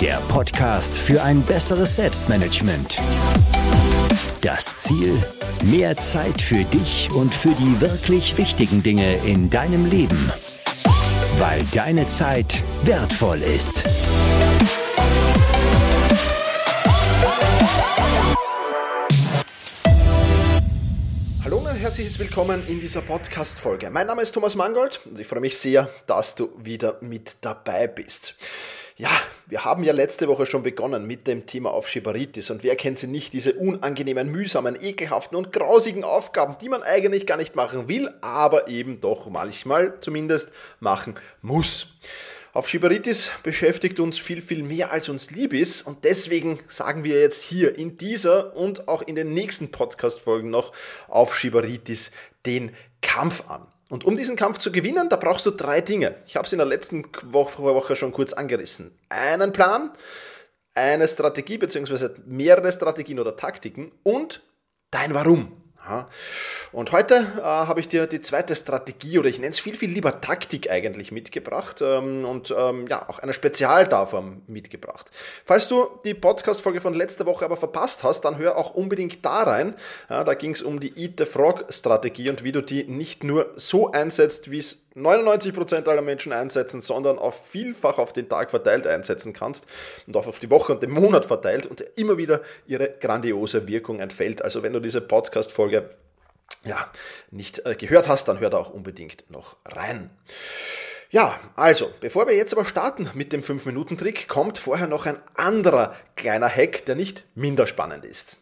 der Podcast für ein besseres Selbstmanagement. Das Ziel? Mehr Zeit für dich und für die wirklich wichtigen Dinge in deinem Leben. Weil deine Zeit wertvoll ist. Hallo und herzliches Willkommen in dieser Podcast-Folge. Mein Name ist Thomas Mangold und ich freue mich sehr, dass du wieder mit dabei bist. Ja, wir haben ja letzte Woche schon begonnen mit dem Thema Aufschieberitis und wer kennt sie nicht, diese unangenehmen, mühsamen, ekelhaften und grausigen Aufgaben, die man eigentlich gar nicht machen will, aber eben doch manchmal zumindest machen muss. Aufschieberitis beschäftigt uns viel, viel mehr als uns lieb ist und deswegen sagen wir jetzt hier in dieser und auch in den nächsten Podcast-Folgen noch Aufschieberitis den Kampf an. Und um diesen Kampf zu gewinnen, da brauchst du drei Dinge. Ich habe es in der letzten Woche schon kurz angerissen. Einen Plan, eine Strategie bzw. mehrere Strategien oder Taktiken und dein Warum. Und heute äh, habe ich dir die zweite Strategie oder ich nenne es viel, viel lieber Taktik eigentlich mitgebracht ähm, und ähm, ja, auch eine Spezialdarform mitgebracht. Falls du die Podcast-Folge von letzter Woche aber verpasst hast, dann hör auch unbedingt da rein. Ja, da ging es um die Eat the Frog-Strategie und wie du die nicht nur so einsetzt, wie es 99% aller Menschen einsetzen, sondern auf vielfach auf den Tag verteilt einsetzen kannst und auch auf die Woche und den Monat verteilt und immer wieder ihre grandiose Wirkung entfällt. Also wenn du diese Podcast-Folge ja, nicht äh, gehört hast, dann hör da auch unbedingt noch rein. Ja, also, bevor wir jetzt aber starten mit dem 5-Minuten-Trick, kommt vorher noch ein anderer kleiner Hack, der nicht minder spannend ist.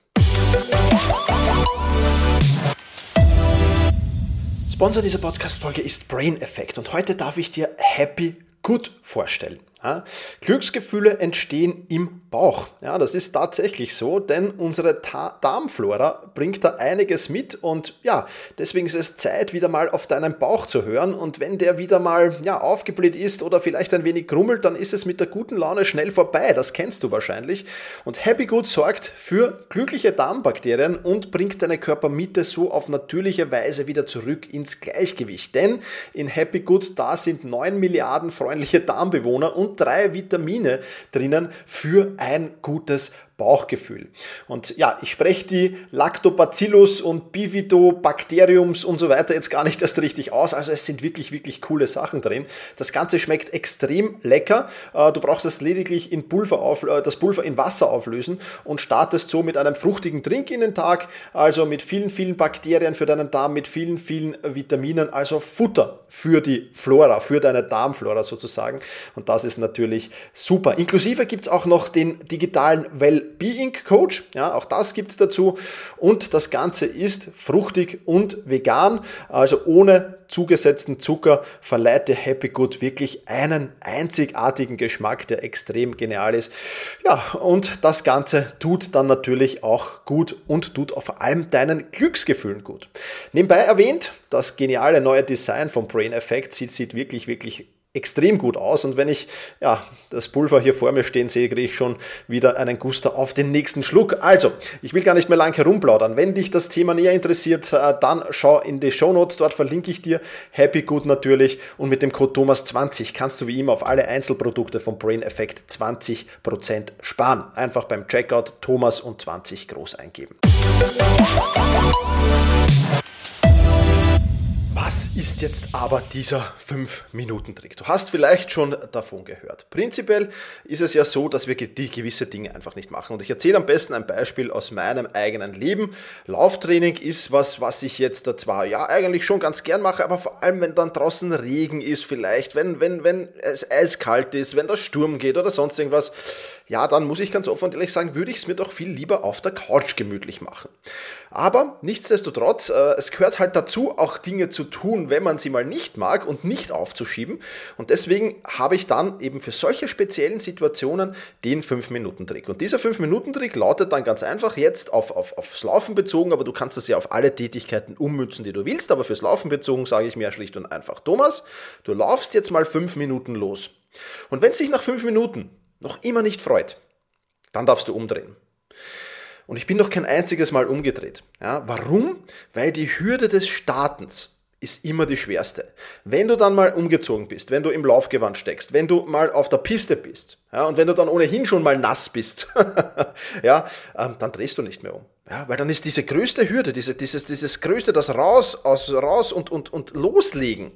Sponsor dieser Podcast-Folge ist Brain Effect und heute darf ich dir Happy Good vorstellen. Ja, Glücksgefühle entstehen im Bauch. Ja, das ist tatsächlich so, denn unsere Ta Darmflora bringt da einiges mit und ja, deswegen ist es Zeit, wieder mal auf deinen Bauch zu hören und wenn der wieder mal ja, aufgebläht ist oder vielleicht ein wenig grummelt, dann ist es mit der guten Laune schnell vorbei. Das kennst du wahrscheinlich. Und Happy Good sorgt für glückliche Darmbakterien und bringt deine Körpermitte so auf natürliche Weise wieder zurück ins Gleichgewicht. Denn in Happy Good, da sind 9 Milliarden freundliche Darmbewohner und drei Vitamine drinnen für ein gutes Bauchgefühl. Und ja, ich spreche die Lactobacillus und Bifidobacteriums und so weiter jetzt gar nicht erst richtig aus. Also es sind wirklich, wirklich coole Sachen drin. Das Ganze schmeckt extrem lecker. Äh, du brauchst es lediglich in Pulver auf, äh, das Pulver in Wasser auflösen und startest so mit einem fruchtigen Trink in den Tag. Also mit vielen, vielen Bakterien für deinen Darm, mit vielen, vielen Vitaminen. Also Futter für die Flora, für deine Darmflora sozusagen. Und das ist natürlich super. Inklusive gibt es auch noch den digitalen Well Being Coach. Ja, auch das gibt es dazu. Und das Ganze ist fruchtig und vegan, also ohne zugesetzten Zucker verleiht dir Happy Good wirklich einen einzigartigen Geschmack, der extrem genial ist. Ja, und das Ganze tut dann natürlich auch gut und tut vor allem deinen Glücksgefühlen gut. Nebenbei erwähnt, das geniale neue Design vom Brain Effect sieht, sieht wirklich, wirklich extrem gut aus. Und wenn ich ja, das Pulver hier vor mir stehen sehe, kriege ich schon wieder einen Guster auf den nächsten Schluck. Also, ich will gar nicht mehr lang herumplaudern. Wenn dich das Thema näher interessiert, äh, dann schau in die Show Notes. Dort verlinke ich dir Happy Good natürlich. Und mit dem Code Thomas20 kannst du wie immer auf alle Einzelprodukte vom Brain Effect 20% sparen. Einfach beim Checkout Thomas und 20 groß eingeben. Was ist jetzt aber dieser 5-Minuten-Trick? Du hast vielleicht schon davon gehört. Prinzipiell ist es ja so, dass wir die gewisse Dinge einfach nicht machen. Und ich erzähle am besten ein Beispiel aus meinem eigenen Leben. Lauftraining ist was, was ich jetzt zwar ja eigentlich schon ganz gern mache, aber vor allem, wenn dann draußen Regen ist, vielleicht, wenn, wenn, wenn es eiskalt ist, wenn der Sturm geht oder sonst irgendwas, ja, dann muss ich ganz offen und ehrlich sagen, würde ich es mir doch viel lieber auf der Couch gemütlich machen. Aber nichtsdestotrotz, äh, es gehört halt dazu, auch Dinge zu tun, wenn man sie mal nicht mag und nicht aufzuschieben. Und deswegen habe ich dann eben für solche speziellen Situationen den 5-Minuten-Trick. Und dieser 5-Minuten-Trick lautet dann ganz einfach jetzt auf, auf, aufs Laufen bezogen, aber du kannst das ja auf alle Tätigkeiten ummützen, die du willst. Aber fürs Laufen bezogen sage ich mir schlicht und einfach, Thomas, du laufst jetzt mal 5 Minuten los. Und wenn es sich nach 5 Minuten noch immer nicht freut, dann darfst du umdrehen. Und ich bin noch kein einziges Mal umgedreht. Ja, warum? Weil die Hürde des Startens ist immer die schwerste. Wenn du dann mal umgezogen bist, wenn du im Laufgewand steckst, wenn du mal auf der Piste bist, ja, und wenn du dann ohnehin schon mal nass bist, ja, ähm, dann drehst du nicht mehr um. Ja, weil dann ist diese größte Hürde, diese, dieses, dieses größte, das raus, aus, raus und, und, und loslegen,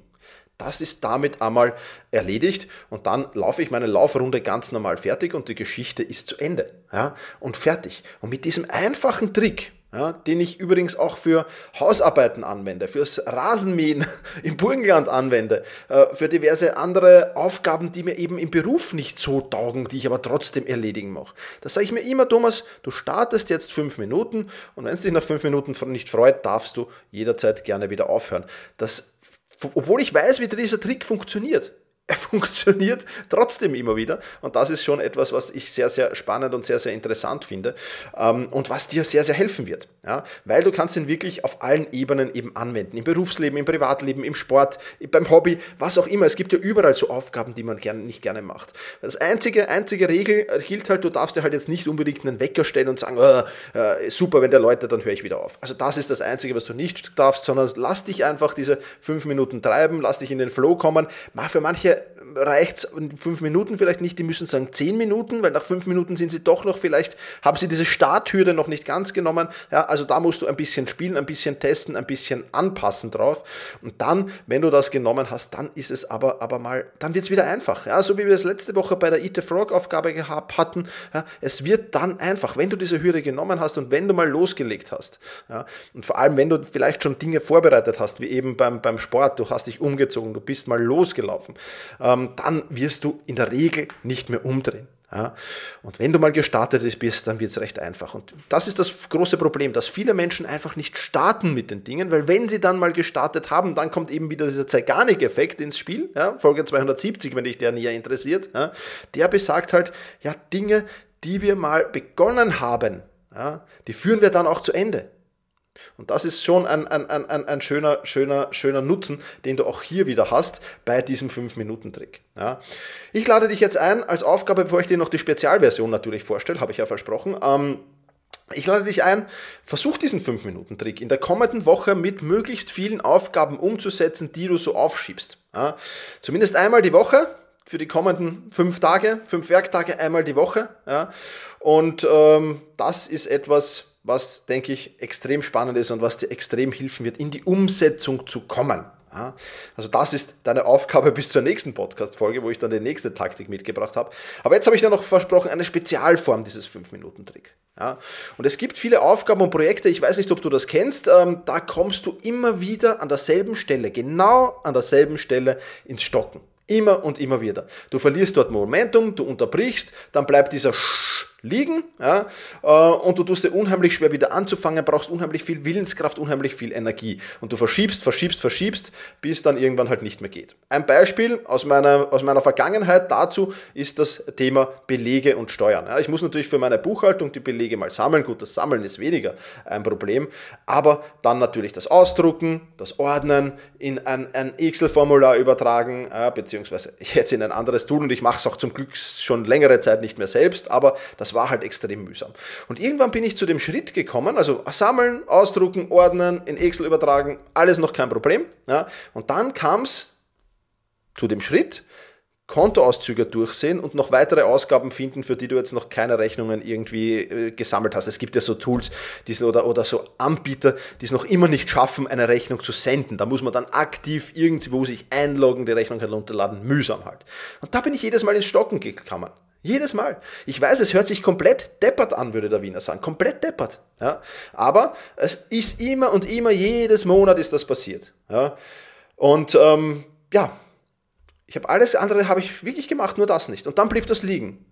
das ist damit einmal erledigt und dann laufe ich meine Laufrunde ganz normal fertig und die Geschichte ist zu Ende. Ja, und fertig. Und mit diesem einfachen Trick, ja, den ich übrigens auch für Hausarbeiten anwende, fürs Rasenmähen im Burgenland anwende, äh, für diverse andere Aufgaben, die mir eben im Beruf nicht so taugen, die ich aber trotzdem erledigen muss. Da sage ich mir immer, Thomas, du startest jetzt fünf Minuten und wenn es dich nach fünf Minuten nicht freut, darfst du jederzeit gerne wieder aufhören. Das obwohl ich weiß, wie dieser Trick funktioniert er funktioniert trotzdem immer wieder. Und das ist schon etwas, was ich sehr, sehr spannend und sehr, sehr interessant finde ähm, und was dir sehr, sehr helfen wird. Ja? Weil du kannst ihn wirklich auf allen Ebenen eben anwenden. Im Berufsleben, im Privatleben, im Sport, beim Hobby, was auch immer. Es gibt ja überall so Aufgaben, die man gern, nicht gerne macht. Das einzige, einzige Regel gilt halt, du darfst dir halt jetzt nicht unbedingt einen Wecker stellen und sagen, oh, äh, super, wenn der läutet, dann höre ich wieder auf. Also das ist das Einzige, was du nicht darfst, sondern lass dich einfach diese fünf Minuten treiben, lass dich in den Flow kommen. Mach für manche reicht es fünf Minuten vielleicht nicht, die müssen sagen zehn Minuten, weil nach fünf Minuten sind sie doch noch vielleicht, haben sie diese Starthürde noch nicht ganz genommen. Ja, also da musst du ein bisschen spielen, ein bisschen testen, ein bisschen anpassen drauf. Und dann, wenn du das genommen hast, dann ist es aber, aber mal, dann wird es wieder einfach. Ja, so wie wir es letzte Woche bei der Eat the Frog Aufgabe gehabt hatten. Ja, es wird dann einfach, wenn du diese Hürde genommen hast und wenn du mal losgelegt hast. Ja, und vor allem, wenn du vielleicht schon Dinge vorbereitet hast, wie eben beim, beim Sport, du hast dich umgezogen, du bist mal losgelaufen. Ähm, dann wirst du in der Regel nicht mehr umdrehen. Ja, und wenn du mal gestartet bist, dann wird es recht einfach. Und das ist das große Problem, dass viele Menschen einfach nicht starten mit den Dingen, weil wenn sie dann mal gestartet haben, dann kommt eben wieder dieser Zeigarnik-Effekt ins Spiel. Ja, Folge 270, wenn dich der näher interessiert. Ja, der besagt halt, ja, Dinge, die wir mal begonnen haben, ja, die führen wir dann auch zu Ende. Und das ist schon ein, ein, ein, ein schöner, schöner, schöner Nutzen, den du auch hier wieder hast bei diesem 5-Minuten-Trick. Ja. Ich lade dich jetzt ein als Aufgabe, bevor ich dir noch die Spezialversion natürlich vorstelle, habe ich ja versprochen. Ähm, ich lade dich ein, versuch diesen 5-Minuten-Trick in der kommenden Woche mit möglichst vielen Aufgaben umzusetzen, die du so aufschiebst. Ja. Zumindest einmal die Woche für die kommenden fünf Tage, fünf Werktage einmal die Woche. Ja. Und ähm, das ist etwas, was, denke ich, extrem spannend ist und was dir extrem helfen wird, in die Umsetzung zu kommen. Also das ist deine Aufgabe bis zur nächsten Podcast-Folge, wo ich dann die nächste Taktik mitgebracht habe. Aber jetzt habe ich dir noch versprochen, eine Spezialform dieses 5-Minuten-Trick. Ja, und es gibt viele Aufgaben und Projekte, ich weiß nicht, ob du das kennst, ähm, da kommst du immer wieder an derselben Stelle, genau an derselben Stelle ins Stocken. Immer und immer wieder. Du verlierst dort Momentum, du unterbrichst, dann bleibt dieser Sch liegen ja, äh, und du tust dir unheimlich schwer wieder anzufangen, brauchst unheimlich viel Willenskraft, unheimlich viel Energie und du verschiebst, verschiebst, verschiebst, bis dann irgendwann halt nicht mehr geht. Ein Beispiel aus meiner, aus meiner Vergangenheit dazu ist das Thema Belege und Steuern. Ja, ich muss natürlich für meine Buchhaltung die Belege mal sammeln, gut, das Sammeln ist weniger ein Problem, aber dann natürlich das Ausdrucken, das Ordnen, in ein, ein Excel-Formular übertragen, ja, beziehungsweise jetzt in ein anderes Tool und ich mache es auch zum Glück schon längere Zeit nicht mehr selbst, aber das war halt extrem mühsam. Und irgendwann bin ich zu dem Schritt gekommen, also sammeln, ausdrucken, ordnen, in Excel übertragen, alles noch kein Problem. Ja. Und dann kam es zu dem Schritt, Kontoauszüge durchsehen und noch weitere Ausgaben finden, für die du jetzt noch keine Rechnungen irgendwie äh, gesammelt hast. Es gibt ja so Tools die oder, oder so Anbieter, die es noch immer nicht schaffen, eine Rechnung zu senden. Da muss man dann aktiv irgendwo sich einloggen, die Rechnung herunterladen, mühsam halt. Und da bin ich jedes Mal ins Stocken gekommen. Jedes Mal. Ich weiß, es hört sich komplett deppert an, würde der Wiener sagen. Komplett deppert. Ja? Aber es ist immer und immer, jedes Monat ist das passiert. Ja? Und ähm, ja, ich habe alles andere habe ich wirklich gemacht, nur das nicht. Und dann blieb das liegen.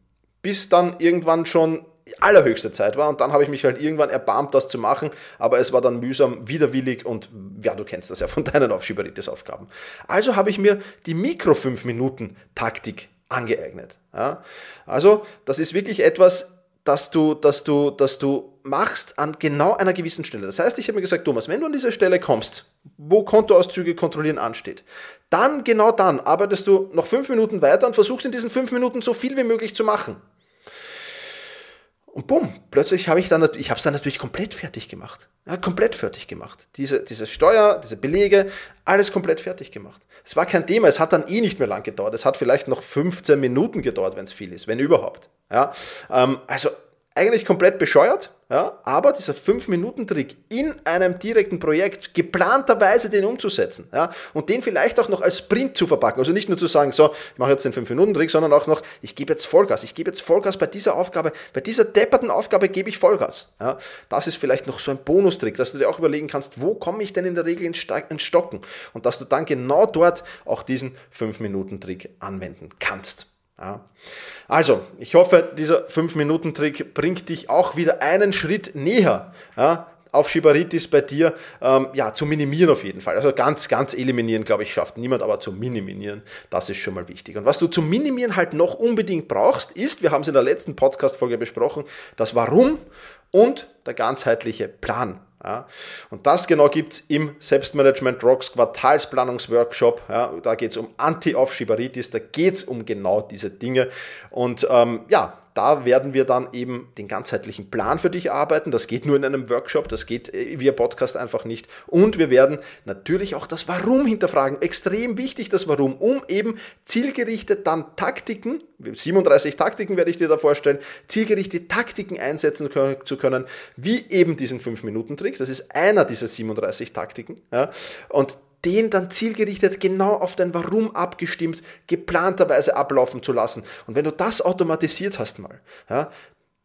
Bis dann irgendwann schon allerhöchste Zeit war und dann habe ich mich halt irgendwann erbarmt, das zu machen, aber es war dann mühsam, widerwillig und ja, du kennst das ja von deinen Aufschieberitis-Aufgaben. Also habe ich mir die Mikro-5-Minuten-Taktik angeeignet. Ja? Also, das ist wirklich etwas, das du, das, du, das du machst an genau einer gewissen Stelle. Das heißt, ich habe mir gesagt, Thomas, wenn du an diese Stelle kommst, wo Kontoauszüge kontrollieren ansteht, dann, genau dann, arbeitest du noch fünf Minuten weiter und versuchst in diesen fünf Minuten so viel wie möglich zu machen. Und bumm, plötzlich habe ich dann, ich habe es dann natürlich komplett fertig gemacht. Ja, komplett fertig gemacht. Diese, diese Steuer, diese Belege, alles komplett fertig gemacht. Es war kein Thema, es hat dann eh nicht mehr lang gedauert. Es hat vielleicht noch 15 Minuten gedauert, wenn es viel ist, wenn überhaupt. Ja, ähm, also eigentlich komplett bescheuert, ja, aber dieser 5-Minuten-Trick in einem direkten Projekt geplanterweise den umzusetzen ja, und den vielleicht auch noch als Sprint zu verpacken. Also nicht nur zu sagen, so, ich mache jetzt den 5-Minuten-Trick, sondern auch noch, ich gebe jetzt Vollgas. Ich gebe jetzt Vollgas bei dieser Aufgabe, bei dieser depperten Aufgabe gebe ich Vollgas. Ja. Das ist vielleicht noch so ein Bonustrick, dass du dir auch überlegen kannst, wo komme ich denn in der Regel ins Stocken und dass du dann genau dort auch diesen 5-Minuten-Trick anwenden kannst. Ja. Also, ich hoffe, dieser 5-Minuten-Trick bringt dich auch wieder einen Schritt näher ja, auf Schibaritis bei dir ähm, ja, zu minimieren auf jeden Fall. Also ganz, ganz eliminieren, glaube ich, schafft niemand, aber zu minimieren, das ist schon mal wichtig. Und was du zum Minimieren halt noch unbedingt brauchst, ist, wir haben es in der letzten Podcast-Folge besprochen, das Warum und der ganzheitliche Plan. Ja. Und das genau gibt es im Selbstmanagement Rocks Quartalsplanungsworkshop. Ja. Da geht es um Anti-Aufschieberitis, da geht es um genau diese Dinge. Und ähm, ja, da werden wir dann eben den ganzheitlichen Plan für dich arbeiten. Das geht nur in einem Workshop, das geht äh, via Podcast einfach nicht. Und wir werden natürlich auch das Warum hinterfragen. Extrem wichtig das Warum, um eben zielgerichtet dann Taktiken, 37 Taktiken werde ich dir da vorstellen, zielgerichtete Taktiken einsetzen zu können, wie eben diesen 5-Minuten-Trick. Das ist einer dieser 37 Taktiken. Ja. Und den dann zielgerichtet genau auf dein Warum abgestimmt, geplanterweise ablaufen zu lassen. Und wenn du das automatisiert hast mal, ja,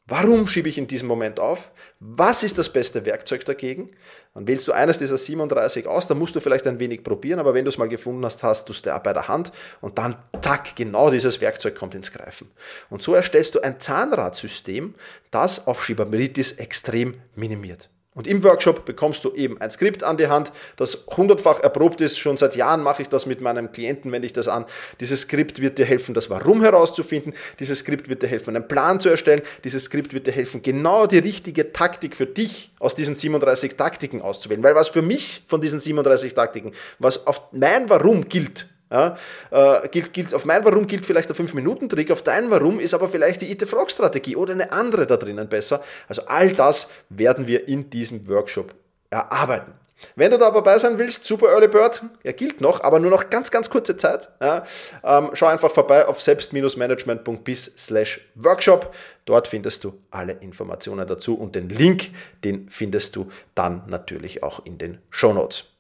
Warum schiebe ich in diesem Moment auf? Was ist das beste Werkzeug dagegen? Dann wählst du eines dieser 37 aus, dann musst du vielleicht ein wenig probieren, aber wenn du es mal gefunden hast, hast du es bei der Hand und dann, tack, genau dieses Werkzeug kommt ins Greifen. Und so erstellst du ein Zahnradsystem, das auf Schibameritis extrem minimiert. Und im Workshop bekommst du eben ein Skript an die Hand, das hundertfach erprobt ist. Schon seit Jahren mache ich das mit meinem Klienten, wende ich das an. Dieses Skript wird dir helfen, das Warum herauszufinden. Dieses Skript wird dir helfen, einen Plan zu erstellen. Dieses Skript wird dir helfen, genau die richtige Taktik für dich aus diesen 37 Taktiken auszuwählen. Weil was für mich von diesen 37 Taktiken, was auf mein Warum gilt, ja, äh, gilt, gilt, auf mein Warum gilt vielleicht der 5-Minuten-Trick, auf dein Warum ist aber vielleicht die IT-Frog-Strategie oder eine andere da drinnen besser. Also all das werden wir in diesem Workshop erarbeiten. Wenn du dabei sein willst, Super Early Bird, er gilt noch, aber nur noch ganz, ganz kurze Zeit. Ja, ähm, schau einfach vorbei auf selbst-management.bis slash workshop. Dort findest du alle Informationen dazu und den Link, den findest du dann natürlich auch in den Show Notes.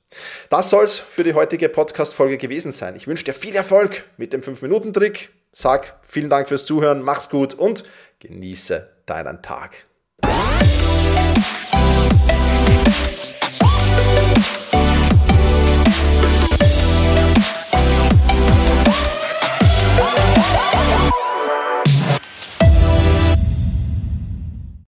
Das soll es für die heutige Podcast-Folge gewesen sein. Ich wünsche dir viel Erfolg mit dem 5-Minuten-Trick. Sag vielen Dank fürs Zuhören, mach's gut und genieße deinen Tag.